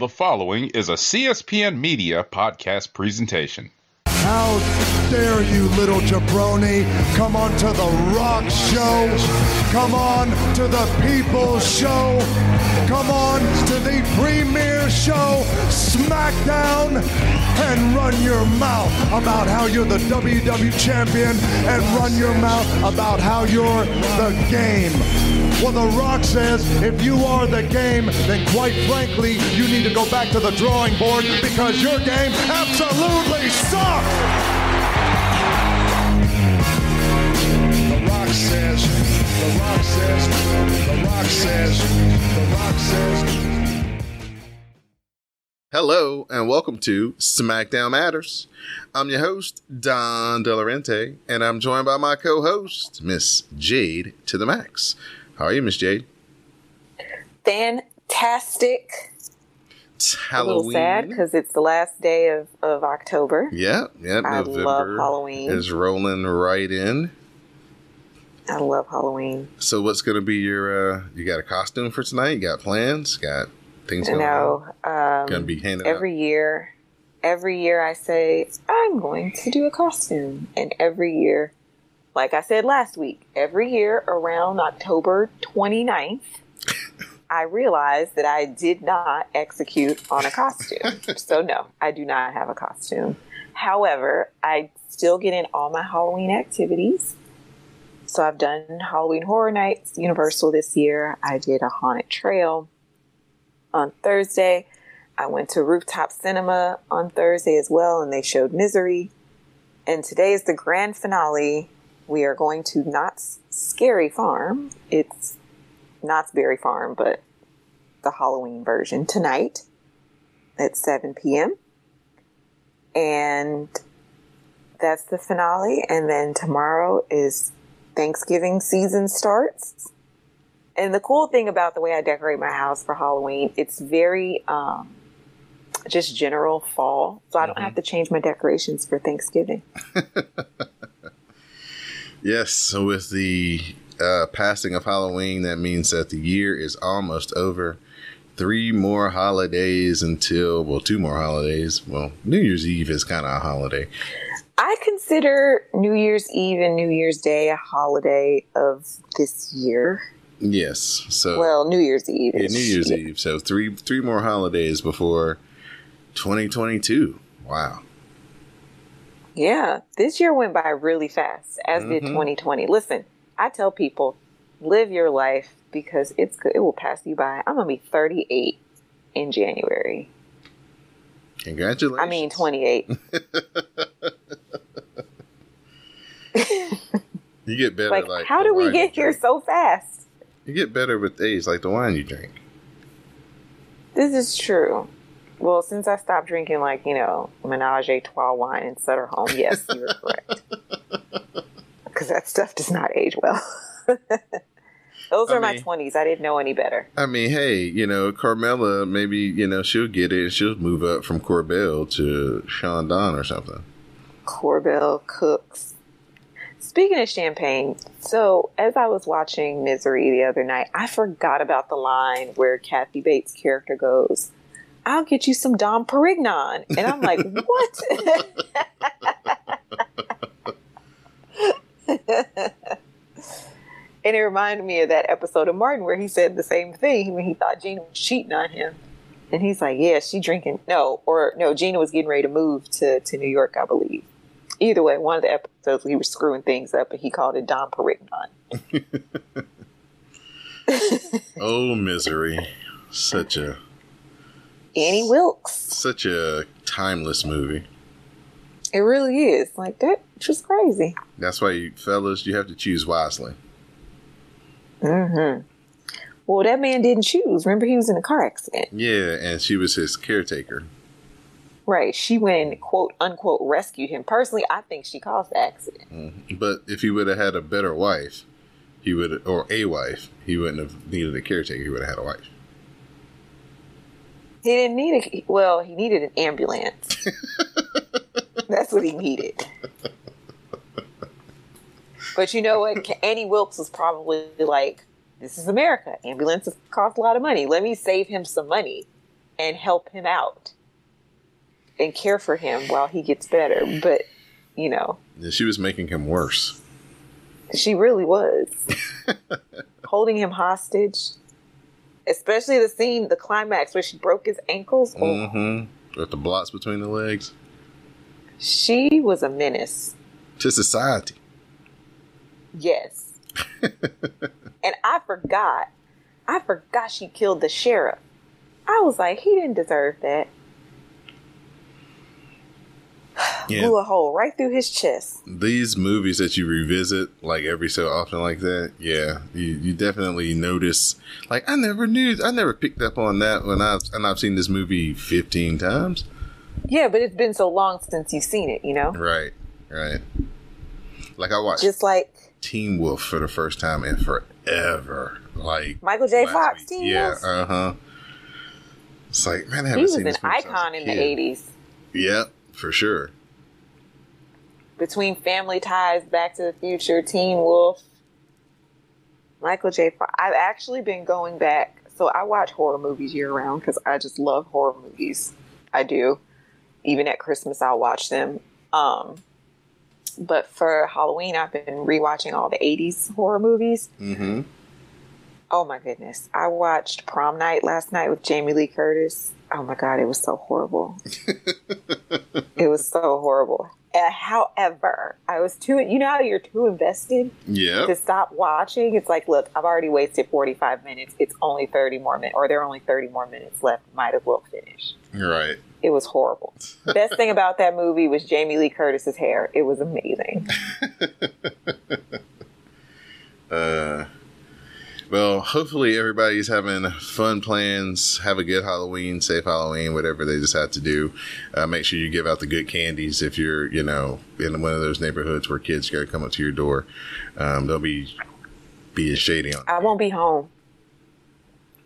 The following is a CSPN Media podcast presentation. How dare you, little jabroni, come on to the rock show, come on to the people's show, come on to the premiere show, SmackDown, and run your mouth about how you're the WWE champion and run your mouth about how you're the game. Well, The Rock says if you are the game, then quite frankly, you need to go back to the drawing board because your game absolutely sucks. The Rock says, The Rock says, The Rock says, The Rock says. Hello and welcome to SmackDown Matters. I'm your host, Don Delarente, and I'm joined by my co-host, Miss Jade to the Max. How are you, Miss Jade? fantastic. It's A Halloween. little sad because it's the last day of, of October. Yeah, yeah. I November love Halloween. is rolling right in. I love Halloween. So, what's going to be your? uh You got a costume for tonight? You got plans? Got things going know, on? Going to um, be handed every year, every year I say I'm going to do a costume, and every year, like I said last week, every year around October 29th, I realized that I did not execute on a costume. so no, I do not have a costume. However, I still get in all my Halloween activities. So I've done Halloween Horror Nights Universal this year. I did a haunted trail on Thursday. I went to Rooftop Cinema on Thursday as well, and they showed Misery. And today is the grand finale. We are going to Knott's Scary Farm. It's Knott's Berry Farm, but the Halloween version tonight at 7 p.m. And that's the finale. And then tomorrow is Thanksgiving season starts. And the cool thing about the way I decorate my house for Halloween, it's very um, just general fall. So I don't have to change my decorations for Thanksgiving. Yes, so with the uh, passing of Halloween, that means that the year is almost over. Three more holidays until, well, two more holidays. Well, New Year's Eve is kind of a holiday. I consider New Year's Eve and New Year's Day a holiday of this year. Yes, so Well, New Year's Eve. yeah, New Year's yeah. Eve. So three three more holidays before 2022. Wow. Yeah, this year went by really fast, as did Mhm. 2020. Listen, I tell people, live your life because it's good. It will pass you by. I'm gonna be 38 in January. Congratulations. I mean 28. You get better like, like how did we get here drink. so fast? You get better with age, like the wine you drink. This is true. Well, since I stopped drinking, like you know, Menage a Trois wine in Sutter Home, yes, you're correct. Because that stuff does not age well. Those I are my twenties. I didn't know any better. I mean, hey, you know, Carmella, maybe, you know, she'll get it and she'll move up from Korbel to Chandon or something. Korbel cooks. Speaking of champagne, so as I was watching Misery the other night, I forgot about the line where Kathy Bates' character goes, I'll get you some Dom Perignon. And I'm like, what? and it reminded me of that episode of Martin where he said the same thing when he thought Gina was cheating on him. And he's like, yeah, she drinking. No, or no, Gina was getting ready to move to, to New York, I believe. Either way, one of the episodes he was screwing things up and he called it Dom Perignon. Oh, misery. Such a Annie Wilkes. such a timeless movie. It really is. Like that just crazy. That's why you fellas, you have to choose wisely. Mm-hmm. Well, that man didn't choose. Remember, he was in a car accident. Yeah, and she was his caretaker. Right. She went and quote unquote rescued him. Personally, I think she caused the accident. Mhm. But if he would have had a better wife, he would or a wife, he wouldn't have needed a caretaker. He would have had a wife. He didn't need a well, he needed an ambulance. That's what he needed. But you know what? Annie Wilkes was probably like, "This is America. Ambulances cost a lot of money. Let me save him some money." and help him out and care for him while he gets better. But, you know, Yeah, she was making him worse. she really was holding him hostage. Especially the scene, the climax where she broke his ankles. Oh, Mm-hmm. With the blots between the legs. she was a menace. To society. Yes. and I forgot. I forgot she killed the sheriff. I was like, he didn't deserve that. Yeah. Blew a hole right through his chest. These movies that you revisit like every so often like that, yeah, you, you definitely notice like I never knew I never picked up on that when I've and I've seen this movie fifteen times. Yeah, but it's been so long since you've seen it, you know? Right. Right. Like I watched Just like Teen Wolf for the first time in forever. Like Michael J. Fox, week. Teen Yeah, Wolf. uh huh. It's like man, I haven't he was seen an this movie since I was icon in the 80s. Yep, for sure. Between Family Ties, Back to the Future, Teen Wolf, Michael J. Fox. I've actually been going back. So I watch horror movies year round because I just love horror movies. I do. Even at Christmas, I'll watch them. Um, but for Halloween, I've been rewatching all the 80s horror movies. Mm-hmm. Oh my goodness. I watched Prom Night last night with Jamie Lee Curtis. Oh my God, it was so horrible. it was so horrible. Uh, however, I was too, you know how you're too invested yeah. to stop watching? It's like, look, I've already wasted 45 minutes. It's only 30 more minutes, or there are only 30 more minutes left. Might as well finish. Right. It was horrible. Best thing about that movie was Jamie Lee Curtis's hair. It was amazing. Uh, well, hopefully everybody's having fun plans. Have a good Halloween, safe Halloween, whatever they decide to do. Uh, make sure you give out the good candies if you're, you know, in one of those neighborhoods where kids got to come up to your door. Um, they'll be being shady on. I won't be home.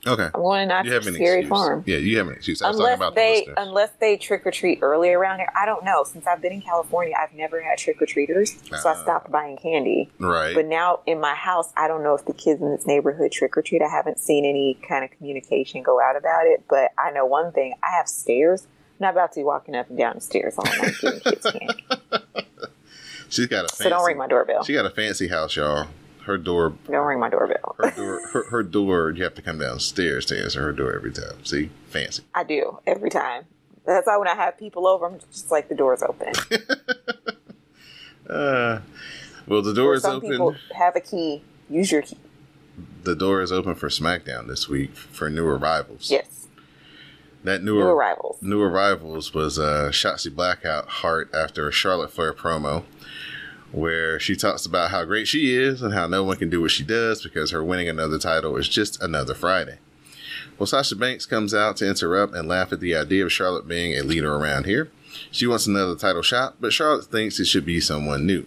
Okay. I'm going to You an Scary. Farm. Yeah, you have an excuse. I was talking unless about they the unless they trick or treat early around here. I don't know. Since I've been in California, I've never had trick or treaters, so I Ah. stopped buying candy. right. But now in my house, I don't know if the kids in this neighborhood trick or treat. I haven't seen any kind of communication go out about it. But I know one thing: I have stairs. I'm not about to be walking up and down the stairs all night giving kids candy. She's got a fancy. So don't ring my doorbell. She got a fancy house, y'all. Her door Don't ring my doorbell. her door her, her door you have to come downstairs to answer her door every time see fancy I do every time. That's why when I have people over, I'm just like the door's open. uh well the door Or is open people have a key. Use your key. the door is open for smackdown this week for new arrivals Yes. that new, New ar- arrivals. new arrivals was uh shotzi blackheart after a charlotte flair promo where she talks about how great she is and how no one can do what she does because her winning another title is just another friday well sasha banks comes out to interrupt and laugh at the idea of charlotte being a leader around here She wants another title shot, but Charlotte thinks it should be someone new.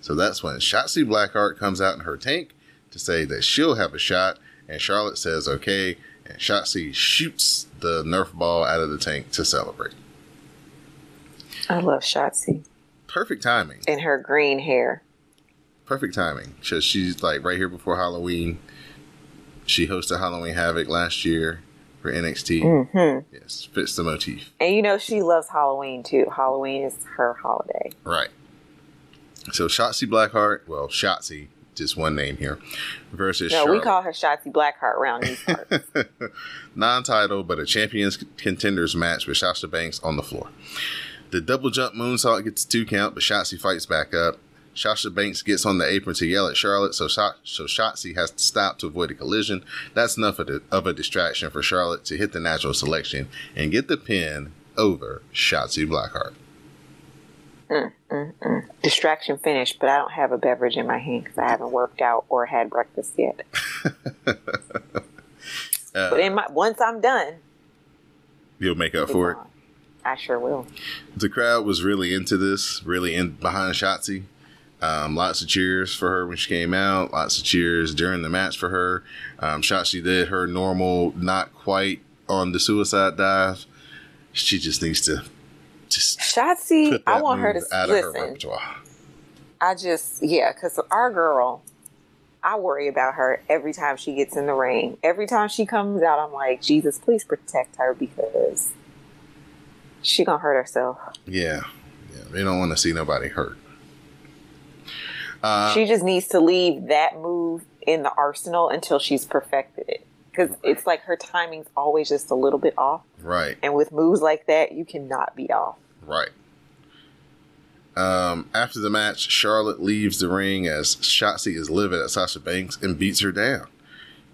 So that's when Shotzi Blackheart comes out in her tank to say that she'll have a shot, and Charlotte says okay, and Shotzi shoots the Nerf ball out of the tank to celebrate. I love Shotzi Perfect timing. and her green hair. Perfect timing. So she's like right here before Halloween. She hosted Halloween Havoc last year for NXT. hmm Yes, fits the motif. And you know she loves Halloween too. Halloween is her holiday. Right. So Shotzi Blackheart, well, Shotzi, just one name here, versus No, Charlotte. we call her Shotzi Blackheart around these parts. non-title but a champions contenders match with Sasha Banks on the floor. The double jump moonsault gets a two count, but Shotzi fights back up. Sasha Banks gets on the apron to yell at Charlotte, so so Shotzi has to stop to avoid a collision. That's enough of, the, of a distraction for Charlotte to hit the natural selection and get the pin over Shotzi Blackheart. Distraction finished, but I don't have a beverage in my hand because I haven't worked out or had breakfast yet. Uh, But in my once I'm done, You'll make up for it. on. I sure will. the crowd was really into this, really in behind Shotzi. Um, lots of cheers for her when she came out. Lots of cheers during the match for her. Um, Shotzi did her normal, not quite on the suicide dive. She just needs to just Shotzi, I want her to out of her listen. repertoire. I just yeah, because our girl, I worry about her every time she gets in the ring. Every time she comes out, I'm like, Jesus, please protect her because she gonna hurt herself. Yeah, yeah. They don't want to see nobody hurt. Uh, she just needs to leave that move in the arsenal until she's perfected it. Because it's like her timing's always just a little bit off. right, And with moves like that, you cannot be off. right. Um, after the match, Charlotte leaves the ring as Shotzi is livid at Sasha Banks and beats her down.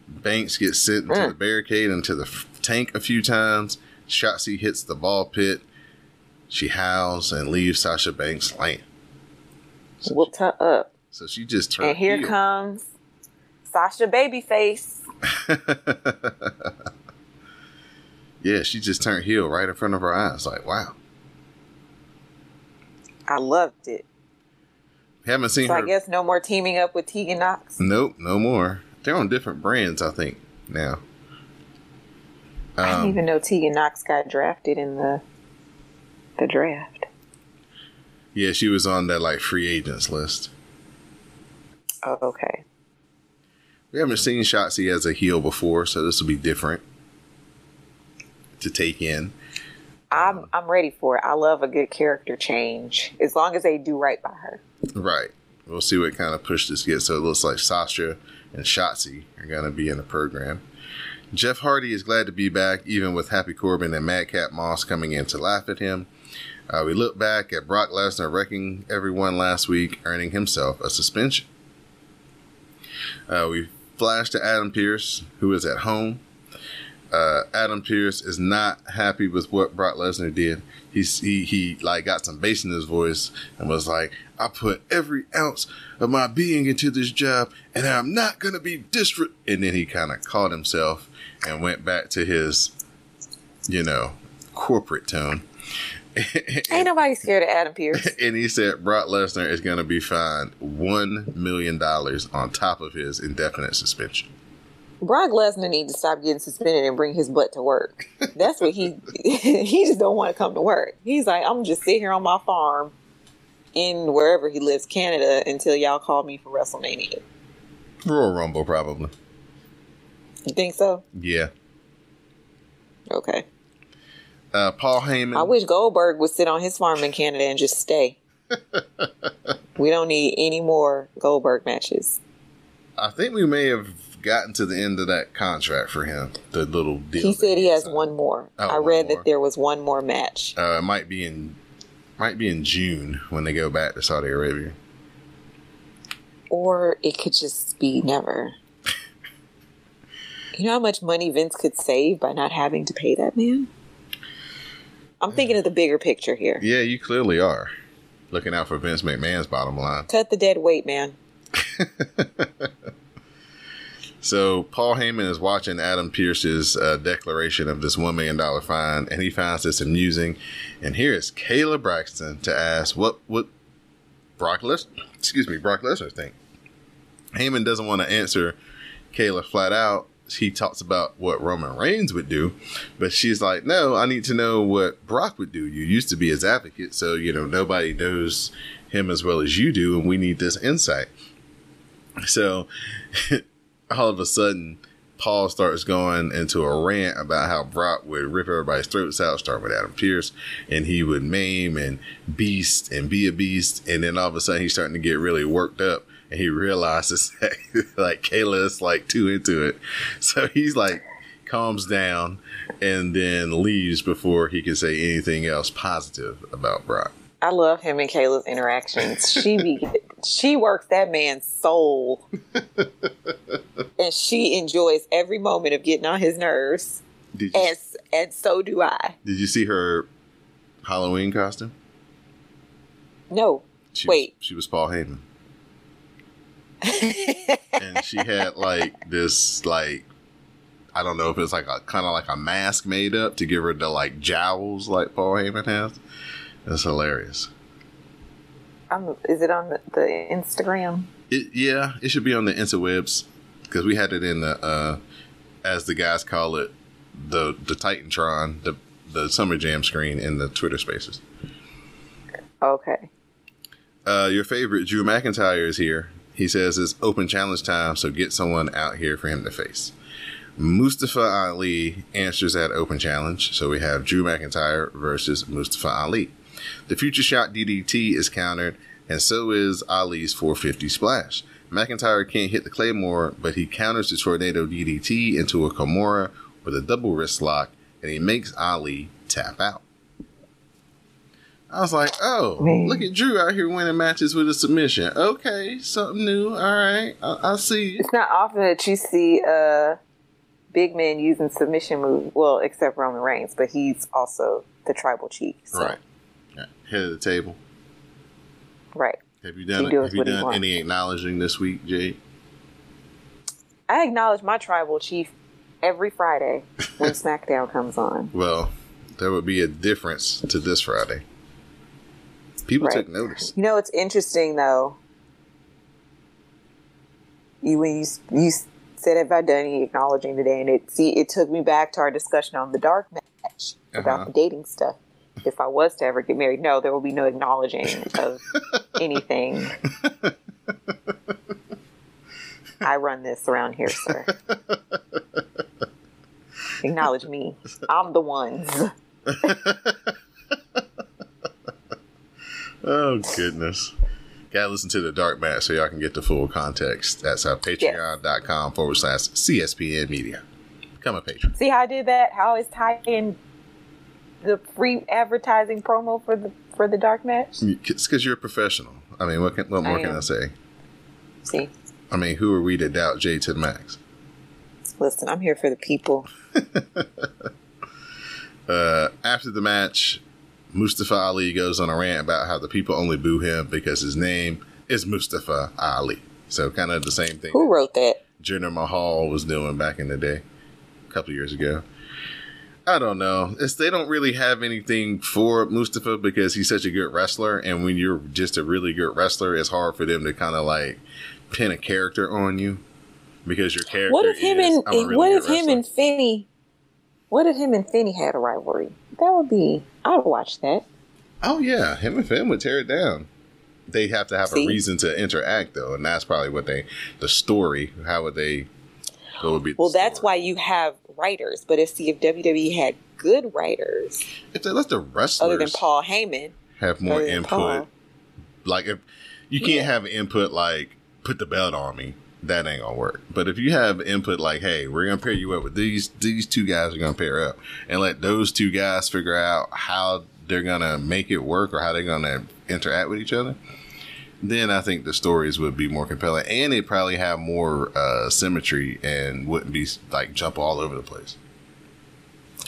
Banks gets sent into Mm. the barricade into the f- tank a few times. Shotzi hits the ball pit. She howls and leaves Sasha Banks laying. So, Whooped her up. so she just turned. And here heel. comes Sasha Babyface. yeah, she just turned heel right in front of our eyes. Like, wow. I loved it. Haven't seen So her. I guess no more teaming up with Tegan Nox. Nope, no more. They're on different brands, I think, now. I didn't Um, even know Tegan Nox got drafted in the the draft. yeah, she was on that like free agents list. Oh, okay. We haven't seen Shotzi as a heel before, so this will be different to take in. I'm I'm ready for it. I love a good character change as long as they do right by her. Right. We'll see what kind of push this gets. So it looks like Sasha and Shotzi are going to be in the program. Jeff Hardy is glad to be back, even with Happy Corbin and Madcap Moss coming in to laugh at him. Uh, we look back at Brock Lesnar wrecking everyone last week, earning himself a suspension. Uh, we flash to Adam Pearce, who is at home. Uh, Adam Pearce is not happy with what Brock Lesnar did. He's, he he like got some bass in his voice and was like, "I put every ounce of my being into this job, and I'm not gonna be disre." And then he kind of caught himself and went back to his, you know, corporate tone. Ain't nobody scared of Adam Pearce. and he said Brock Lesnar is going to be fined one million dollars on top of his indefinite suspension. Brock Lesnar needs to stop getting suspended and bring his butt to work. That's what he he just don't want to come to work. He's like, I'm just sitting here on my farm in wherever he lives, Canada, until y'all call me for WrestleMania. Royal Rumble, probably. You think so? Yeah. Okay. Uh, Paul Heyman. I wish Goldberg would sit on his farm in Canada and just stay. we don't need any more Goldberg matches. I think we may have gotten to the end of that contract for him. The little deal. He said he has signed. one more. Oh, I one read more. that there was one more match. Uh, it might be in, might be in June when they go back to Saudi Arabia. Or it could just be never. You know how much money Vince could save by not having to pay that man? I'm thinking of the bigger picture here. Yeah, you clearly are looking out for Vince McMahon's bottom line. Cut the dead weight, man. So Paul Heyman is watching Adam Pearce's uh, declaration of this one million dollar fine, and he finds this amusing. And here is Kayla Braxton to ask what what Brock Les- excuse me Brock Lesnar think. Heyman doesn't want to answer Kayla flat out. He talks about what Roman Reigns would do, but she's like, "No, I need to know what Brock would do. You used to be his advocate, so you know nobody knows him as well as you do, and we need this insight." So all of a sudden, Paul starts going into a rant about how Brock would rip everybody's throats out, start with Adam Pearce, and he would maim and beast and be a beast. And then all of a sudden, he's starting to get really worked up, and he realizes that like Kayla is like too into it. So he's like calms down and then leaves before he can say anything else positive about Brock. I love him and Kayla's interactions. She be she works that man's soul. and she enjoys every moment of getting on his nerves. Did you, And and so do I. did you see her Halloween costume? No. She Wait. was, she was Paul Heyman. And she had like this like I don't know if it's like a kind of like a mask made up to give her the like jowls like Paul Heyman has. It's hilarious. I'm, is it on the, the Instagram? It, yeah, it should be on the interwebs because we had it in the uh, as the guys call it the the Titantron the the Summer Jam screen in the Twitter Spaces. Okay. Uh, your favorite Drew McIntyre is here. He says it's open challenge time, so get someone out here for him to face. Mustafa Ali answers that open challenge, so we have Drew McIntyre versus Mustafa Ali. The future shock DDT is countered, and so is Ali's 450 splash. McIntyre can't hit the Claymore, but he counters the Tornado DDT into a Kimura with a double wrist lock, and he makes Ali tap out. I was like, oh, Man. look at Drew out here winning matches with a submission. Okay, something new. All right, I, I see. It's not often that you see a big man using submission moves. Well, except Roman Reigns, but he's also the tribal chief. So, Right. Yeah. Head of the table. Right. Have you done He have you done any acknowledging this week, Jade? I acknowledge my tribal chief every Friday when SmackDown comes on. Well, there would be a difference to this Friday. People Right. took notice. You know, it's interesting though. You when you you said have I done any acknowledging today, and it see it took me back to our discussion on the dark match about Uh-huh. the dating stuff. If I was to ever get married, no, there will be no acknowledging of anything. I run this around here, sir. Acknowledge me. I'm the ones. Oh goodness. Gotta listen to the dark match so y'all can get the full context. That's our patreon.com forward slash CSPN media. Become a patron. See how I did that? How tying the free advertising promo for the for the dark match? It's because you're a professional. I mean, what, can, what more I can I say? See, I mean, who are we to doubt Jay to the max? listen, I'm here for the people. Uh, after the match, Mustafa Ali goes on a rant about how the people only boo him because his name is Mustafa Ali. So kind of the same thing Who wrote that? Jinder Mahal was doing back in the day, a couple years ago. I don't know. It's, they don't really have anything for Mustafa because he's such a good wrestler, and when you're just a really good wrestler, it's hard for them to kind of like pin a character on you because your character. What if him is, and really what if him wrestler." and Finney? What if him and Finney had a rivalry? That would be. I'd watch that. Oh yeah, him and Finn would tear it down. They'd have to have See? a reason to interact though, and that's probably what they the story. How would they? What would be? Well, that's story. why you have writers. But if see if WWE had good writers if they let the wrestlers other than Paul Heyman, have more input, Paul. like if you can't Yeah. have input like put the belt on me, that ain't gonna work. But if you have input like, hey, we're gonna pair you up with these these two guys are gonna pair up, and let those two guys figure out how they're gonna make it work or how they're gonna interact with each other. Then I think the stories would be more compelling, and it probably have more uh, symmetry and wouldn't be like jump all over the place.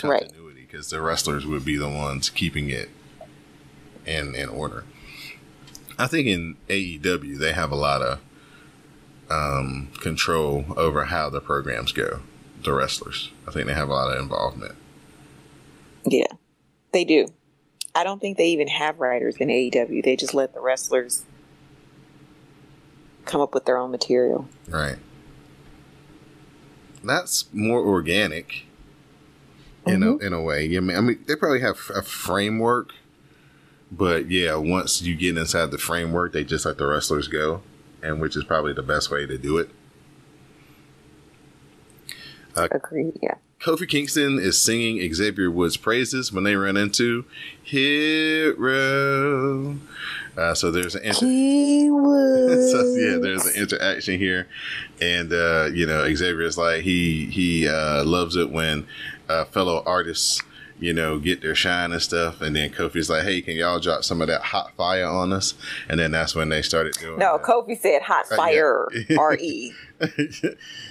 Right. Continuity, because the wrestlers would be the ones keeping it in in order. I think in AEW they have a lot of um, control over how the programs go. The wrestlers, I think they have a lot of involvement. yeah, they do. I don't think they even have writers in AEW. They just let the wrestlers come up with their own material. Right. That's more organic. In a in a way. I mean, I mean, they probably have a framework, but yeah, once you get inside the framework, they just let the wrestlers go, and which is probably the best way to do it. Agreed. Yeah. Kofi Kingston is singing Xavier Woods' praises when they run into Hit Row. Uh, so there's an inter- so yeah, there's an interaction here, and uh, you know Xavier is like he he uh, loves it when uh, fellow artists you know get their shine and stuff, and then Kofi's like, hey, can y'all drop some of that hot fire on us? And then that's when they started doing No, that. Kofi said hot Uh, fire. yeah. R E.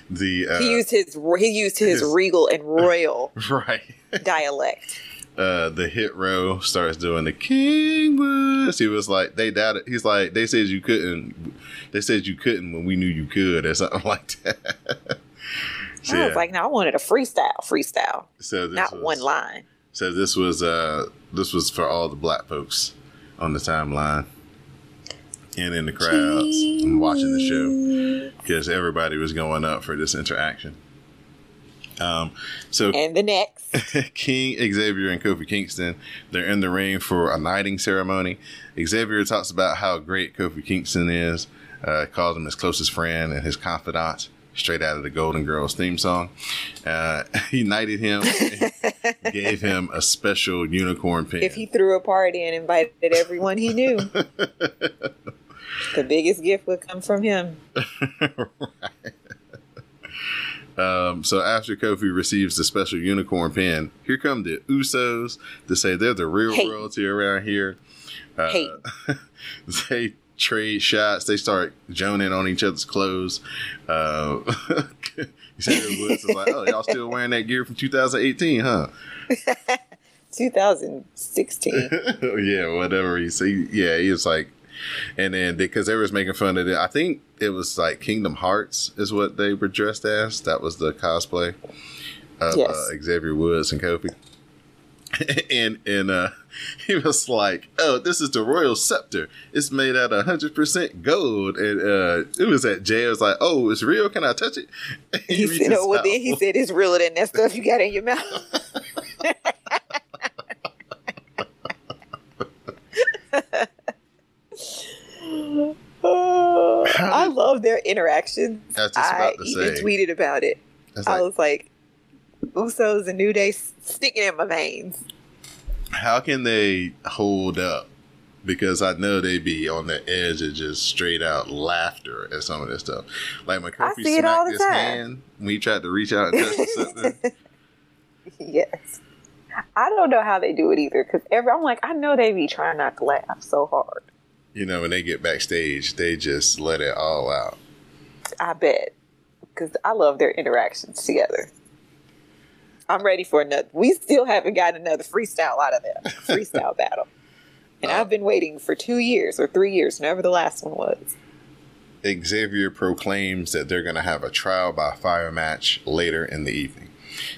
the uh, He used his he used his his- regal and royal right. dialect. uh, the hit row starts doing the King Woods. He was like, they doubted. He's like, they said you couldn't. They said you couldn't when we knew you could, or something like that. So, I yeah. was like, no, I wanted a freestyle, freestyle, so not was, one line. So this was uh this was for all the black folks on the timeline and in the crowds and watching the show because everybody was going up for this interaction. Um, so And the next, King Xavier and Kofi Kingston, they're in the ring for a knighting ceremony. Xavier talks about how great Kofi Kingston is. Uh, calls him his closest friend and his confidant, straight out of the Golden Girls theme song. Uh, he knighted him, and gave him a special unicorn pin. If he threw a party and invited everyone he knew, the biggest gift would come from him. Um, so after Kofi receives the special unicorn pin, here come the Usos to say they're the real Hey. royalty around here. Uh, Hey. they trade shots. They start joning on each other's clothes. Uh, Xavier Woods is like, "Oh, y'all still wearing that gear from 2018, huh?" 2016. yeah, whatever he see. Yeah, he was like, and then because they was making fun of it, I think it was like Kingdom Hearts is what they were dressed as. That was the cosplay of Yes. uh, Xavier Woods and Kofi. and and uh, he was like, "Oh, this is the royal scepter. It's made out of hundred percent gold." And uh, it was at Jay. I was like, "Oh, it's real. Can I touch it?" He reaches said, "Oh, well, out. then he said it's realer than that stuff you got in your mouth." I love their interactions. I was just about I to even tweeted about it. I like, was like, "Usos and New Day sticking in my veins." how can they hold up? Because I know they be on the edge of just straight out laughter at some of this stuff. Like when Kofi see it all smacked the his time. hand when he tried to reach out and touch something. yes, I don't know how they do it either. Because every I'm like, I know they be trying not to laugh so hard. you know, when they get backstage, they just let it all out. I bet. Because I love their interactions together. I'm ready for another. We still haven't gotten another freestyle out of them. Freestyle battle. And Uh, I've been waiting for two years or three years, whenever the last one was. Xavier proclaims that they're going to have a trial by fire match later in the evening.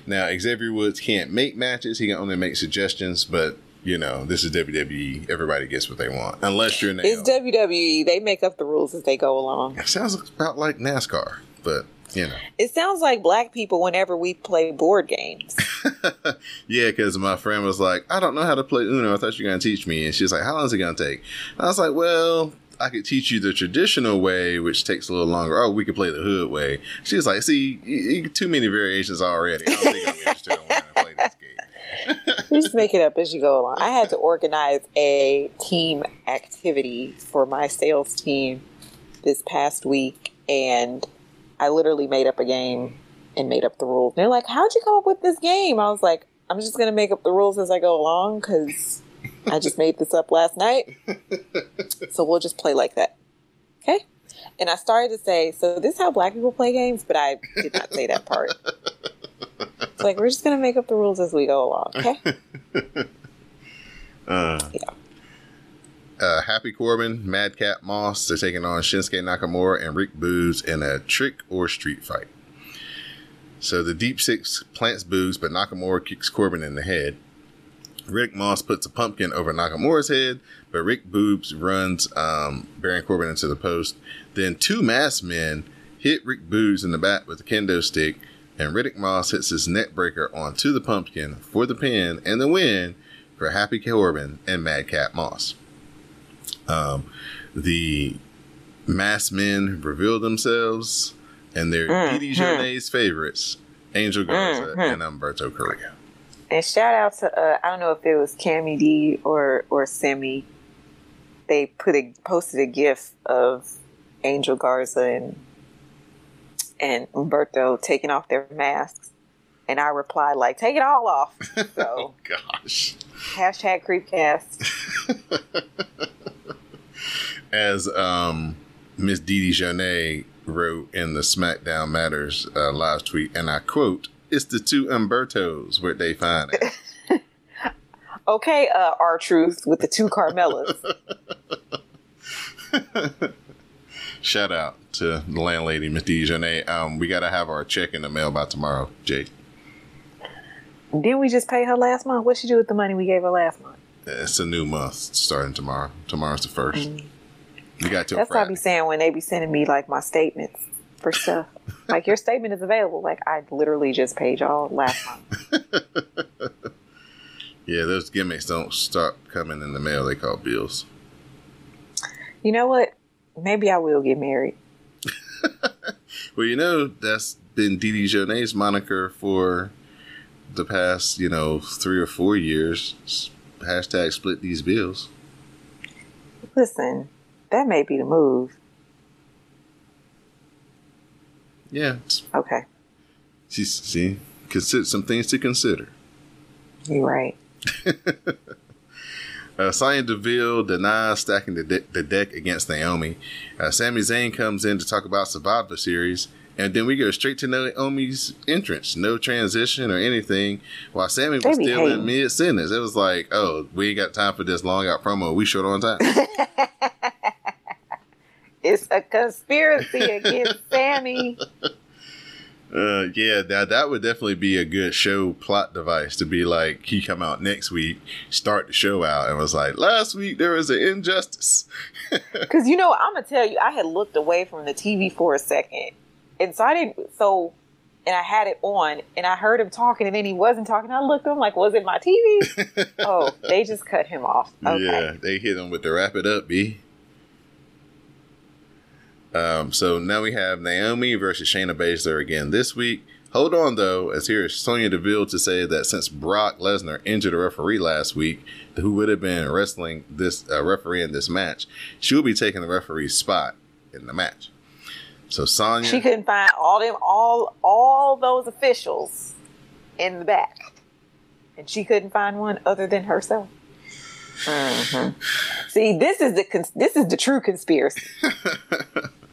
Now, Xavier Woods can't make matches, he can only make suggestions, but you know, this is WWE. Everybody gets what they want, unless you're in. It's. WWE. They make up the rules as they go along. It sounds about like NASCAR, but you know. It sounds like black people whenever we play board games. yeah, because my friend was like, I don't know how to play Uno. I thought you were going to teach me. And she's like, How long is it going to take? And I was like, Well, I could teach you the traditional way, which takes a little longer. Oh, we could play the hood way. She's like, See, you, you, too many variations already. I don't think I'm interested in wanting to play this game. you just make it up as you go along. I had to organize a team activity for my sales team this past week, and I literally made up a game and made up the rules. And they're like, "How'd you come up with this game?" I was like, "I'm just gonna make up the rules as I go along because I just made this up last night, so we'll just play like that." Okay. And I started to say, "So this is how black people play games," but I did not say that part. It's like we're just gonna make up the rules as we go along. Okay. Uh, Yeah. Uh, Happy Corbin, Madcap Moss, they're taking on Shinsuke Nakamura and Rick Boogs in a trick or street fight. So the Deep Six plants Boogs, but Nakamura kicks Corbin in the head. Rick Moss puts a pumpkin over Nakamura's head, but Rick Boogs runs um, Baron Corbin into the post. Then two masked men hit Rick Boogs in the back with a kendo stick, and Riddick Moss hits his neck breaker onto the pumpkin for the pin and the win for Happy Corbin and Madcap Moss. Um, the masked men reveal themselves, and they're Mhm. Didi Jonet's favorites, Angel Garza Mhm. and Humberto Carrillo. And shout out to uh, I don't know if it was Cammy D or or Sammy. They put a posted a gif of Angel Garza and and Umberto taking off their masks, and I replied like, "Take it all off." So Gosh. hashtag Creepcast. As um, Miss Didi Jonet wrote in the SmackDown Matters uh, live tweet, and I quote, "It's the two Humbertos where they find it." Okay, uh, R-Truth with the two Carmellas. Shout out to the landlady, Miss Didi Jonet. Um, we got to have our check in the mail by tomorrow, Jake. Didn't we just pay her last month? What she do with the money we gave her last month? It's a new month starting tomorrow. Tomorrow's the first. We got till That's what I be saying when they be sending me like my statements for stuff. like your statement is available. Like I literally just paid y'all last month. Yeah, those gimmicks don't stop coming in the mail. They call bills. You know what? Maybe I will get married. Well, you know, that's been Didi Jonet's moniker for the past, you know, three or four years. Hashtag split these bills. Listen, that may be the move. Yeah. Okay, She's, see, consider some things to consider. you're right. Uh, Sonya Deville denies stacking the, de- the deck against Naomi. Uh, Sami Zayn comes in to talk about Survivor Series, and then we go straight to Naomi's entrance. No transition or anything. While Sammy They was be still hating. in mid sentence, it was like, "Oh, we ain't got time for this long out promo. We short on time." It's a conspiracy against Sammy. uh, yeah, now that would definitely be a good show plot device to be like he come out next week, start the show out, and was like, "Last week there was an injustice." Because you know, I'm gonna tell you, I had looked away from the TV for a second, and so I didn't. So, and I had it on, and I heard him talking, and then he wasn't talking. I looked, I'm like, was it my TV? oh, they just cut him off. Okay. Yeah, they hit him with the wrap it up, B. Um, so now we have Naomi versus Shayna Baszler again this week. Hold on though, as here is Sonya Deville to say that since Brock Lesnar injured a referee last week, who would have been wrestling this uh, referee in this match, she will be taking the referee's spot in the match. So Sonya, She couldn't find all them, all all those officials in the back, and she couldn't find one other than herself. Mhm. See, this is the cons- this is the true conspiracy.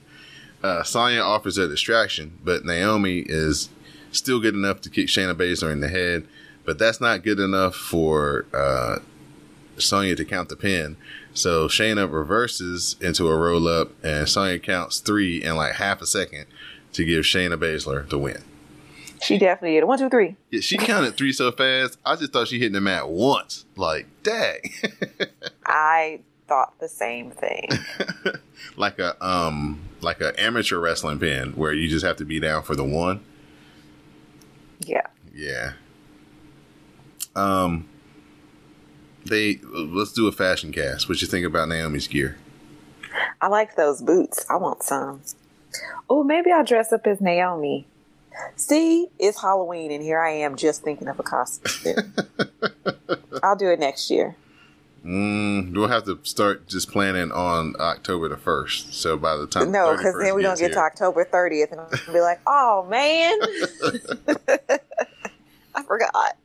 uh, Sonya offers a distraction, but Naomi is still good enough to kick Shayna Baszler in the head. But that's not good enough for uh, Sonya to count the pin. So Shayna reverses into a roll up, and Sonya counts three in like half a second to give Shayna Baszler the win. She definitely did. One, two, three. Yeah, she counted three so fast. I just thought she hit the mat once. Like, dang. I thought the same thing. like a um like a amateur wrestling pin where you just have to be down for the one. Yeah. Yeah. Um. They let's do a fashion cast. What you think about Naomi's gear? I like those boots. I want some. Oh, maybe I'll dress up as Naomi. See, it's Halloween, and here I am just thinking of a costume. I'll do it next year. Mm, we'll have to start just planning on October the first. So by the time No, because 31st then gets to get to October 30th, and I'm be like, oh, man. I forgot.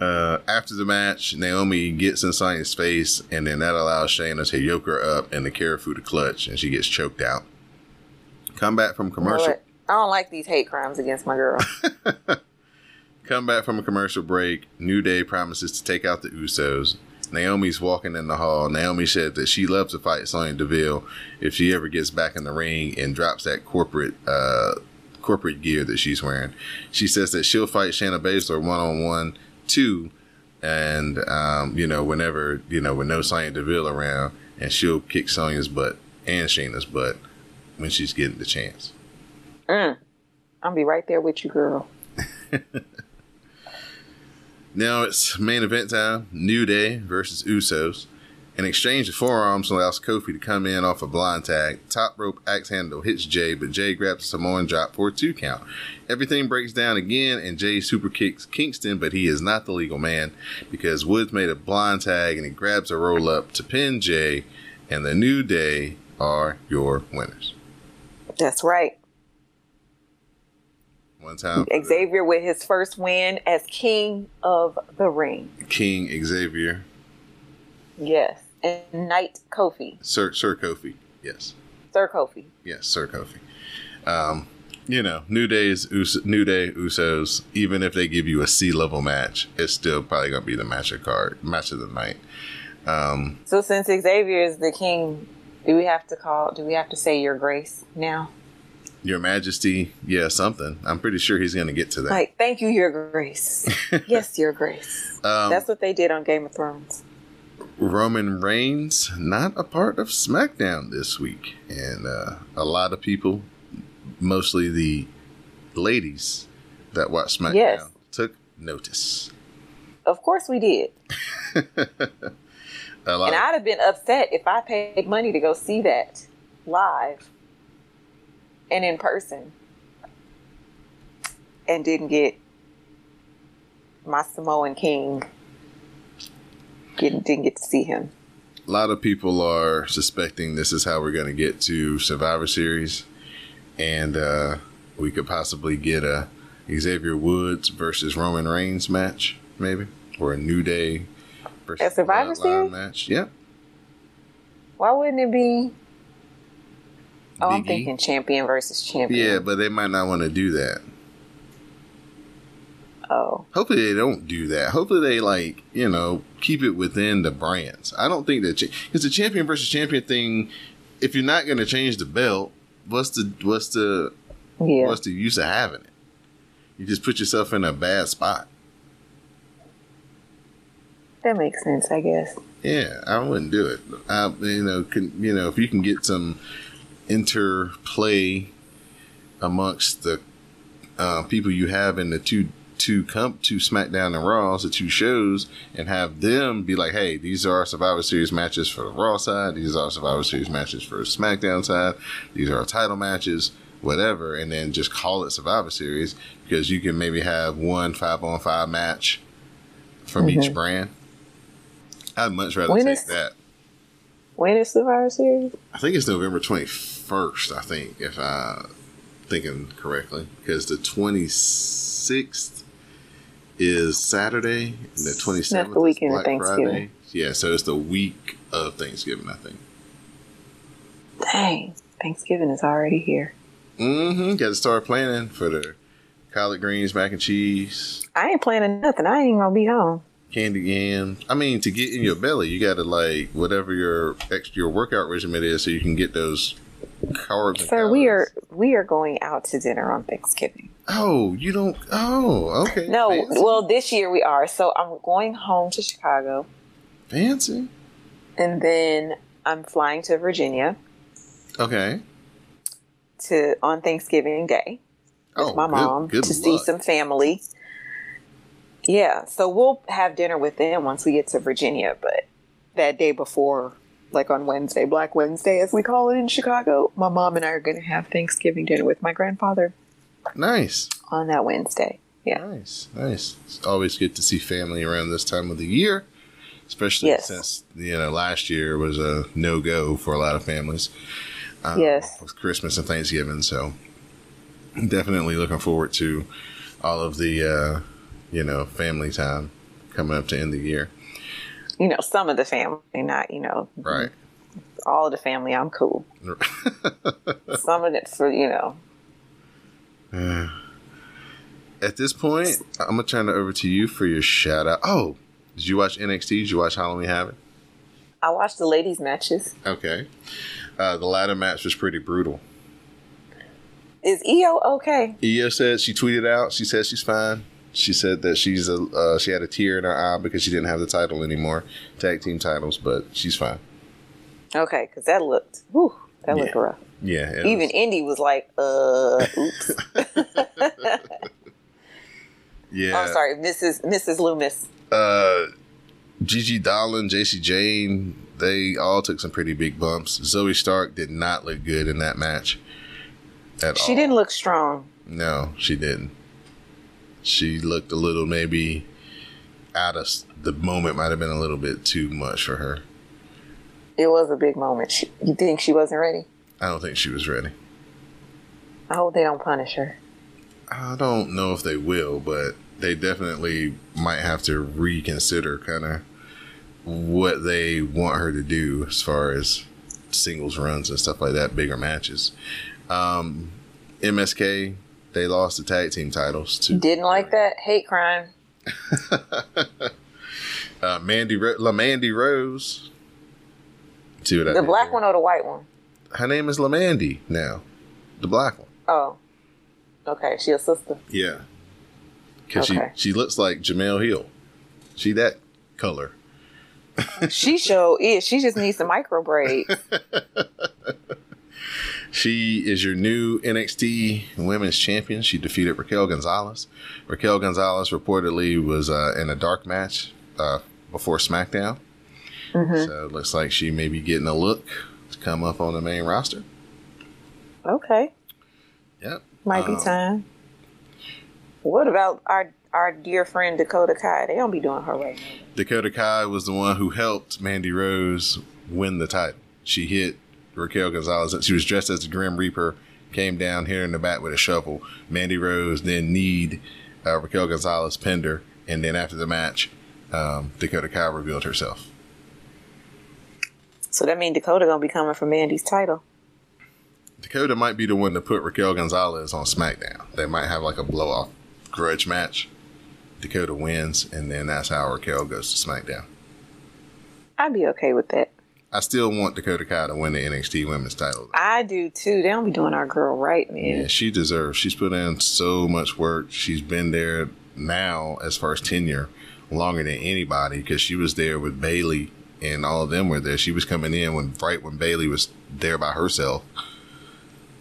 Uh, after the match, Naomi gets in Sonya's face, and then that allows Shayna to yoke her up and the Kirifuda clutch, and she gets choked out. Come back from You know commercial. I don't like these hate crimes against my girl. Come back from a commercial break. New Day promises to take out the Usos. Naomi's walking in the hall. Naomi said that she loves to fight Sonya Deville if she ever gets back in the ring and drops that corporate uh, corporate gear that she's wearing. She says that she'll fight Shayna Baszler one on one too, and um, you know whenever you know with no Sonya Deville around, and she'll kick Sonya's butt and Shayna's butt when she's getting the chance. Mm. I'll be right there with you, girl. Now it's main event time. New Day versus Usos. An exchange of forearms allows Kofi to come in off a blind tag. Top rope axe handle hits Jay, but Jay grabs a Samoan drop for a two count. Everything breaks down again, and Jay super kicks Kingston, but he is not the legal man because Woods made a blind tag and he grabs a roll up to pin Jay, and the New Day are your winners. That's right. One time, Xavier with his first win as king of the ring. King Xavier, Yes. And Knight Kofi. Sir Sir Kofi, yes. Sir Kofi. Yes, Sir Kofi. Um, you know, New Day's Us- New Day Usos. Even if they give you a C level match, it's still probably gonna be the match of card match of the night. Um, So since Xavier is the king, do we have to call do we have to say your grace now? Your Majesty, yeah, something. I'm pretty sure he's gonna get to that. Like, thank you, your grace. yes, your grace. Um, That's what they did on Game of Thrones. Roman Reigns not a part of SmackDown this week, and uh, a lot of people, mostly the ladies that watch SmackDown, Yes. took notice. Of course we did. A lot. And I'd have been upset if I paid money to go see that. live and in person and didn't get my Samoan King. Didn't, didn't get to see him. A lot of people are suspecting this is how we're going to get to Survivor Series, and uh, we could possibly get a Xavier Woods versus Roman Reigns match, maybe, or a New Day versus A Survivor Series? match. Yep. Why wouldn't it be? Oh, I'm thinking champion versus champion. Yeah, but they might not want to do that. Oh, Hopefully they don't do that. Hopefully they like you know keep it within the brands. I don't think that because the champion versus champion thing. If you're not going to change the belt, what's the what's the yeah. what's the use of having it? You just put yourself in a bad spot. That makes sense, I guess. Yeah, I wouldn't do it. I, you know, can, you know, if you can get some interplay amongst the uh, people you have in the two two comp two SmackDown and Raws, the two shows, and have them be like, "Hey, these are our Survivor Series matches for the Raw side. These are our Survivor Series matches for the SmackDown side. These are our title matches." Whatever, and then just call it Survivor Series because you can maybe have one five on five match from each brand. I'd much rather When take is- that. When is Survivor Series? I think it's November 21st, I think, if I'm thinking correctly. Because the 26th is Saturday, and the 27th That's the weekend is of Black Thanksgiving. Friday. Yeah, so it's the week of Thanksgiving, I think. Dang, Thanksgiving is already here. Mm-hmm. Got to start planning for the collard greens, mac and cheese, I ain't planning nothing. I ain't gonna be home. candy yams. I mean, to get in your belly, you got to like whatever your extra your workout regimen is, so you can get those and Sir, we are we are going out to dinner on Thanksgiving. Oh, you don't. Oh, okay. No, Fancy. well, this year we are. So I'm going home to Chicago, fancy. and then I'm flying to Virginia Okay. to on Thanksgiving Day with Oh, my good- mom good to see some family. Yeah, so we'll have dinner with them once we get to Virginia. But that day before, like on Wednesday, Black Wednesday, as we call it in Chicago, my mom and I are going to have Thanksgiving dinner with my grandfather Nice, on that Wednesday. Yeah. nice, nice. It's always good to see family around this time of the year, especially Yes. since you know last year was a no go for a lot of families. Um, Yes. with Christmas and Thanksgiving. So definitely looking forward to all of the uh, you know family time coming up to end the year. You know, some of the family, not, you know, Right. all of the family, I'm cool. some of it for, you know, At this point, I'm gonna turn it over to you for your shout out. Oh, did you watch NXT? Did you watch Halloween Havoc? I watched the ladies' matches. Okay. Uh, the ladder match was pretty brutal. Is Io okay? Io said she tweeted out. She said she's fine. She said that she's a uh, she had a tear in her eye because she didn't have the title anymore, tag team titles, but she's fine. Okay, because that looked, whew, that looked rough. Yeah. Even was- Indi was like, uh, oops. yeah. I'm sorry, Mrs. Mrs. Lumis. Uh, Gigi Dolan, Jacy Jayne, they all took some pretty big bumps. Zoey Stark did not look good in that match at all. She didn't look strong. No, she didn't. She looked a little maybe out of the moment. Might have been a little bit too much for her. It was a big moment. She, you think she wasn't ready? I don't think she was ready. I hope they don't punish her. I don't know if they will, but they definitely might have to reconsider kind of what they want her to do as far as singles runs and stuff like that, bigger matches. Um, MSK, they lost the tag team titles to Didn't like that hate crime. uh, Mandy Ro- La Mandy Rose. See what I The did black there? one or the white one? Her name is La Mandy now, the black one. Oh, okay. She a sister. Yeah, because Okay. she she looks like Jemele Hill. She that color. She show is. She just needs some micro braids. She is your new NXT Women's Champion. She defeated Raquel Gonzalez. Raquel Gonzalez reportedly was uh, in a dark match uh, before SmackDown. Mm-hmm. So it looks like she may be getting a look to come up on the main roster. Okay, Yep. might be Um, time. What about our our dear friend Dakota Kai? They don't be doing her right now. Dakota Kai was the one who helped Mandy Rose win the title. She hit Raquel Gonzalez. She was dressed as the Grim Reaper, came down here in the back with a shovel. Mandy Rose then kneed uh, Raquel Gonzalez, pinned her, and then after the match, um, Dakota Kai revealed herself. So that means Dakota gonna be coming for Mandy's title. Dakota might be the one to put Raquel Gonzalez on SmackDown. They might have like a blow off grudge match. Dakota wins, and then that's how Raquel goes to SmackDown. I'd be okay with that. I still want Dakota Kai to win the NXT Women's title. I do too. They don't be doing our girl right, man. Yeah, she deserves. She's put in so much work. She's been there now as far as tenure longer than anybody because she was there with Bayley and all of them were there. She was coming in when right when Bayley was there by herself,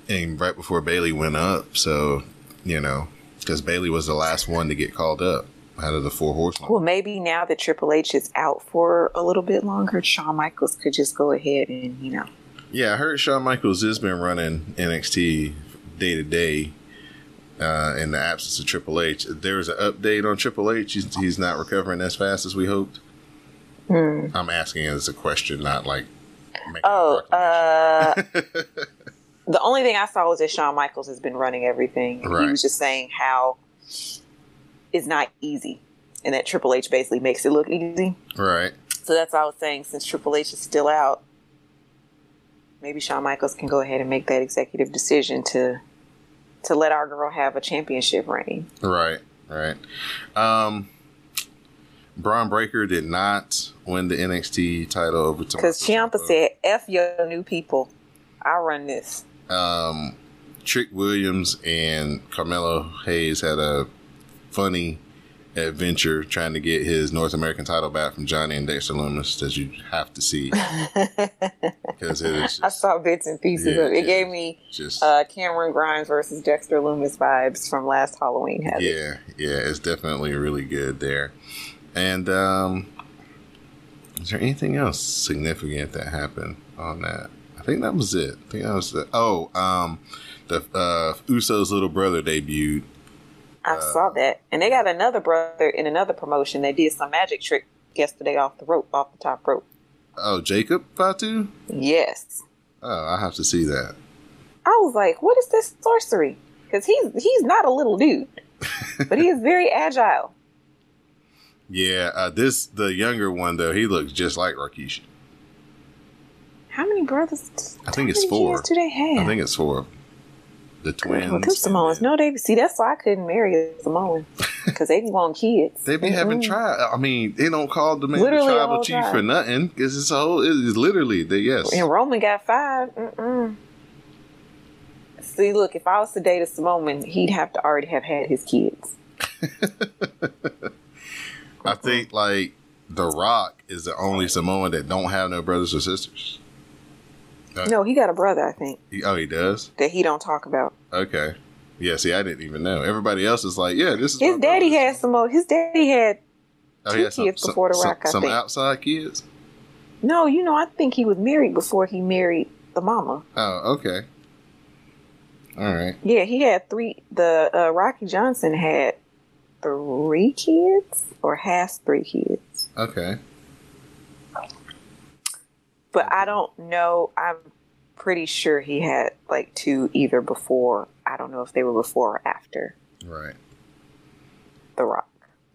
and right before Bayley went up. So you know, because Bayley was the last one to get called up out of the four horsemen. Well, maybe now that Triple H is out for a little bit longer, Shawn Michaels could just go ahead and you know. Yeah, I heard Shawn Michaels has been running NXT day to day uh, in the absence of Triple H. There was an update on Triple H. He's, he's not recovering as fast as we hoped. Hmm. I'm asking as a question, not like. Oh, uh, the only thing I saw was that Shawn Michaels has been running everything. Right. He was just saying how it's not easy, and that Triple H basically makes it look easy. right. So that's all I was saying. Since Triple H is still out, maybe Shawn Michaels can go ahead and make that executive decision to to let our girl have a championship reign. Right. Right. Um, Bron Breakker did not win the NXT title over Because Tommaso Ciampa. said, "F your new people, I run this." um, Trick Williams and Carmelo Hayes had a funny adventure trying to get his North American title back from Johnny and Dexter Lumis that you have to see because it is I saw bits and pieces Yeah, of it. It gave me just uh, Cameron Grimes versus Dexter Lumis vibes from last Halloween. Havoc. yeah, yeah, it's definitely really good there. And um, is there anything else significant that happened on that? I think that was it. I think that was the oh um the uh, Usos little brother debuted. I saw that, and they got another brother in another promotion They did some magic trick yesterday off the rope, off the top rope. Oh, Jacob Fatu. Yes, Oh, I have to see that. I was like, "What is this sorcery?" Because he's he's not a little dude, but he is very agile. Yeah, uh, this the younger one though. He looks just like Rikishi. How many brothers? I think it's four. Do they have? I think it's four. The twins. Well, Samoans. No, they see. That's why I couldn't marry a Samoan because they want kids. They be having Mm-mm. tribe. I mean, they don't call the man Literally the a tribal chief tribe. for nothing because it's a whole. It is literally the yes. And Roman got five. Mm-mm. See, look, if I was to date a Samoan, he'd have to already have had his kids. I think like The Rock is the only Samoan that don't have no brothers or sisters. Uh, No, he got a brother, I think, He- oh, he does. that he don't talk about. Okay. Yeah. See, I didn't even know. Everybody else is like, yeah, this is His daddy brother. had Samoan. His daddy had. Oh, two he had kids before The Rock, I Some, think. outside kids. No, you know, I think he was married before he married the mama. Oh, okay. All right. Yeah, he had three. The uh, Rocky Johnson had three kids, or has three kids. Okay. But I don't know. I'm pretty sure he had like two either before. I don't know if they were before or after Right. The Rock.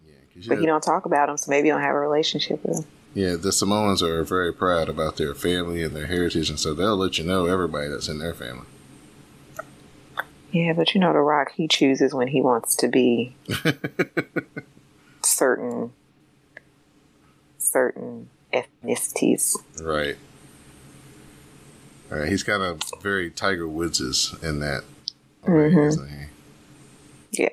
Yeah. But he don't talk about him, so maybe you don't have a relationship with him. yeah, the Samoans are very proud about their family and their heritage, and so they'll let you know everybody that's in their family. Yeah, but you know, The Rock, he chooses when he wants to be certain certain ethnicities. Right. Right. He's kind of very Tiger Woods in that way, Mhm. isn't he? Yeah.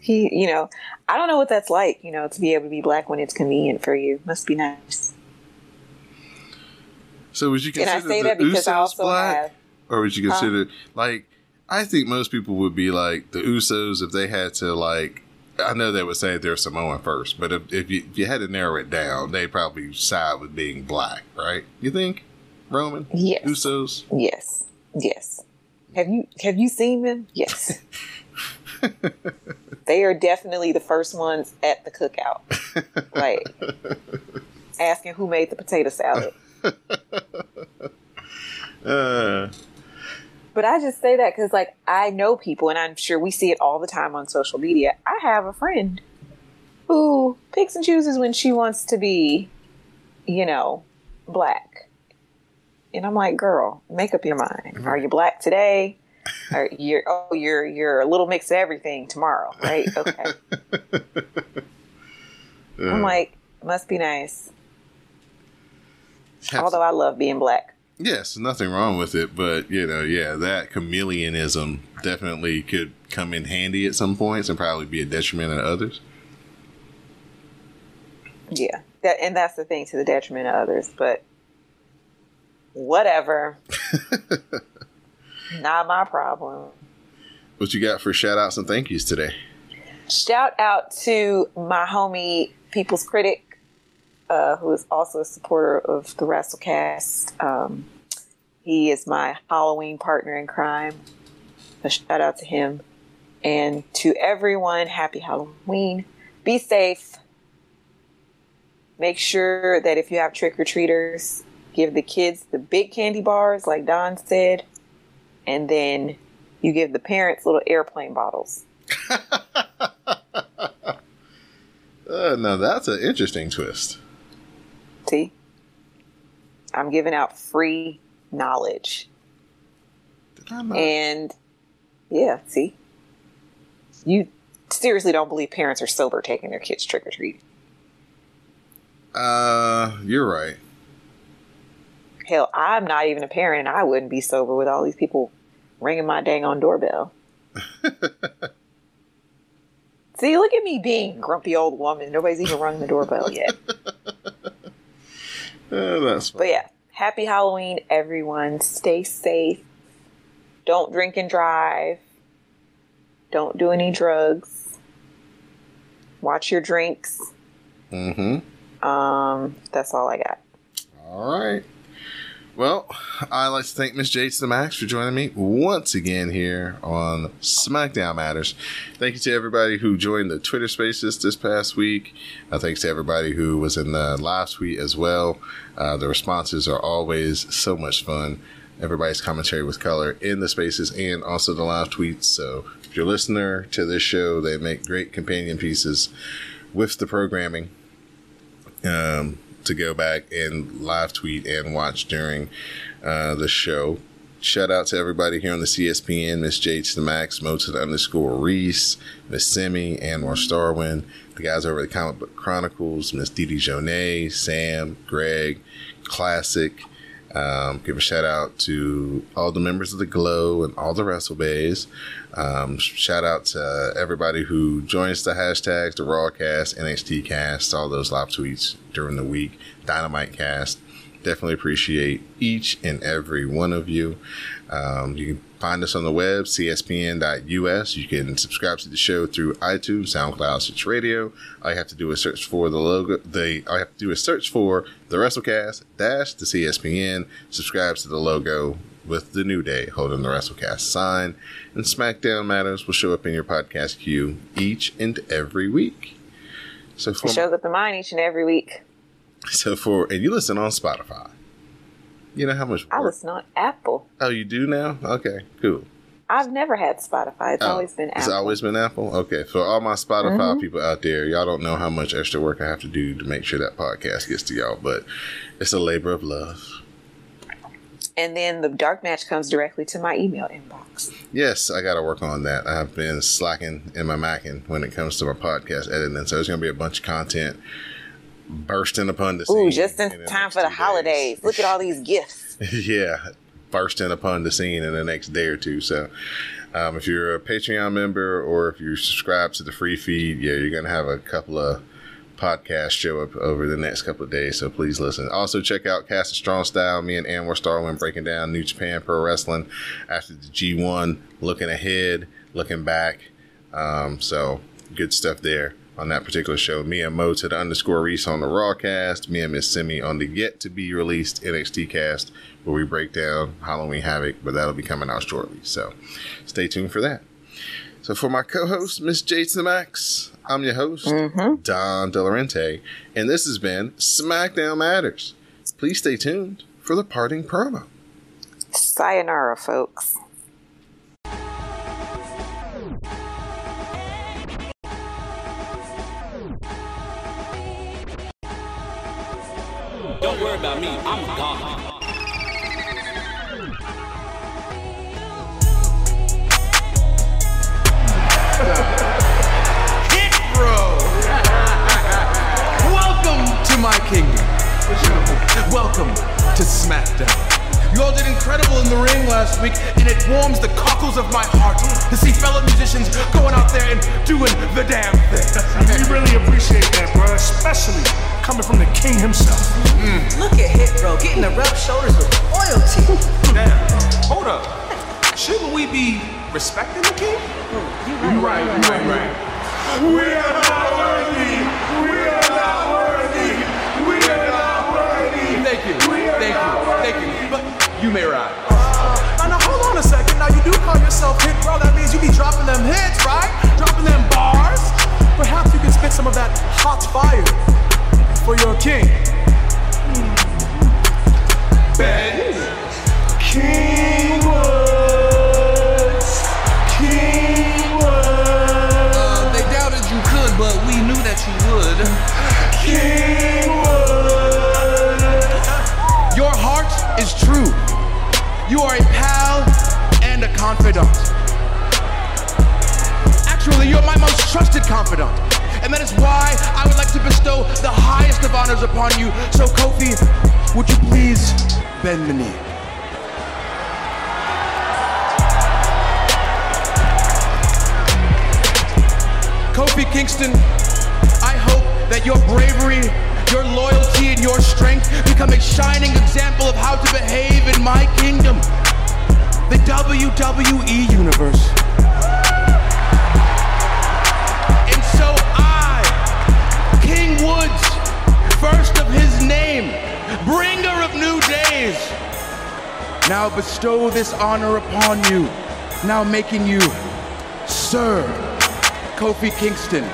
He, you know, I don't know what that's like, you know, to be able to be black when it's convenient for you. Must be nice. So would you And consider I say the that because I also black, have. or would you consider like? I think most people would be like the Usos if they had to like. I know they would say they're Samoan first, but if, if you if you had to narrow it down, they probably side with being black, right? You think, Roman? Yes. Usos. Yes. Yes. Have you have you seen them? Yes. they are definitely the first ones at the cookout. Like asking who made the potato salad. Uh, But I just say that because, like, I know people, and I'm sure we see it all the time on social media. I have a friend who picks and chooses when she wants to be, you know, black. And I'm like, girl, make up your mind. Mm-hmm. Are you black today? Or you're oh you're you're a little mix of everything tomorrow, right? Okay. I'm like, must be nice. Although I love being black. yes, nothing wrong with it, but you know, yeah, that chameleonism definitely could come in handy at some points and probably be a detriment to others. Yeah, that and that's the thing to the detriment of others. But whatever, not my problem. What you got for shout outs and thank yous today? Shout out to my homie People's Critic, uh, who is also a supporter of the WrestleCast. Um, he is my Halloween partner in crime. A shout out to him and to everyone. Happy Halloween. Be safe. Make sure that if you have trick or treaters, give the kids the big candy bars, like Don said, and then you give the parents little airplane bottles. Uh, now that's an interesting twist. See? I'm giving out free knowledge. Did I not? And yeah, see? You seriously don't believe parents are sober taking their kids trick or treat. Uh, you're right. Hell, I'm not even a parent and I wouldn't be sober with all these people ringing my dang on doorbell. see, look at me being grumpy old woman. Nobody's even rung the doorbell yet. Uh, that's. But yeah, happy Halloween, everyone. Stay safe. Don't drink and drive. Don't do any drugs. Watch your drinks. Mm-hmm. Um, that's all I got. All right. Well, I'd like to thank Miss Jates the Max for joining me once again here on SmackDown Matters. Thank you to everybody who joined the Twitter Spaces this past week. Uh, thanks to everybody who was in the live tweet as well. Uh, the responses are always so much fun. Everybody's commentary with color in the spaces and also the live tweets. So if you're a listener to this show, they make great companion pieces with the programming um, to go back and live tweet and watch during uh, the show. Shout out to everybody here on the CSPN, Miss J to the Max, Mo to the underscore Reese, Miss Simi, Anwar Starwin, the guys over at Comic Book Chronicles, Miss Didi Jonet, Sam, Greg, Classic. Um, give a shout out to all the members of the Glow and all the Wrestle Bays. Um, shout out to everybody who joins the hashtags, the Rawcast, NXT Cast, all those live tweets during the week, Dynamite Cast. Definitely appreciate each and every one of you. Um, you can find us on the web, cspn.us. You can subscribe to the show through iTunes, SoundCloud, Stitch Radio. All you have to do is search for the logo. The all you have to do is search for the WrestleCast dash the CSPN. Subscribe to the logo with the new day holding the WrestleCast sign, and SmackDown Matters will show up in your podcast queue each and every week. So for It shows up in mine each and every week. so for and you listen on Spotify. You know how much I work. listen on Apple. Oh, you do now? Okay, cool. I've never had Spotify. It's Oh, always been It's Apple. always been Apple. Okay, for all my Spotify mm-hmm. people out there, y'all don't know how much extra work I have to do to make sure that podcast gets to y'all, but it's a labor of love. and then the dark match comes directly to my email inbox. Yes, I got to work on that. I've been slacking in my macking when it comes to my podcast editing, so there's going to be a bunch of content bursting upon the scene. Ooh, just in the time for the two days. holidays. Look at all these gifts. yeah, bursting upon the scene in the next day or two. So, um, if you're a Patreon member or if you subscribe to the free feed, yeah, you're gonna have a couple of podcasts show up over the next couple of days. So please listen. Also, check out Cast of Strong Style. Me and Anwar Starwin breaking down New Japan Pro Wrestling after the G1, looking ahead, looking back. Um, so good stuff there. On that particular show. Me and Mo to the underscore Reese on the Raw cast, Me and Miss Simi on the yet to be released NXT cast, where we break down Halloween Havoc, but that'll be coming out shortly. So stay tuned for that. So for my co-host, Miss Jason Max, I'm your host, mm-hmm. Don Delarente, and this has been SmackDown Matters. Please stay tuned for the parting promo. Sayonara, folks. Don't worry about me. I'm gone. Hit Row! Welcome to my kingdom. Welcome to SmackDown. You all did incredible in the ring last week, and it warms the cockles of my heart to see fellow musicians going out there and doing the damn thing. We really appreciate that, bro, especially coming from the king himself. Mm. Look at Hit Row getting to rub shoulders with royalty. Damn. Hold up. Shouldn't we be respecting the king? Oh, You're right, you right, right. We are not worthy. We are not worthy. We are not worthy. Thank you. We are Thank you. not Thank you. But you may ride. Uh, now, now hold on a second. Now you do call yourself hit, bro. That means you be dropping them hits, right? Dropping them bars. Perhaps you can spit some of that hot fire for your king. Ben King Woods. King Woods. Uh, they doubted you could, but we knew that you would. King Woods. Your heart is true. You are a pal and a confidant. Actually, you're my most trusted confidant. And that is why I would like to bestow honors upon you. So, Kofi, would you please bend the knee? Kofi Kingston, I hope that your bravery, your loyalty, and your strength become a shining example of how to behave in my kingdom, the WWE Universe. And so I, King Woods, first of his name, bringer of new days, now bestow this honor upon you, now making you Sir Kofi Kingston.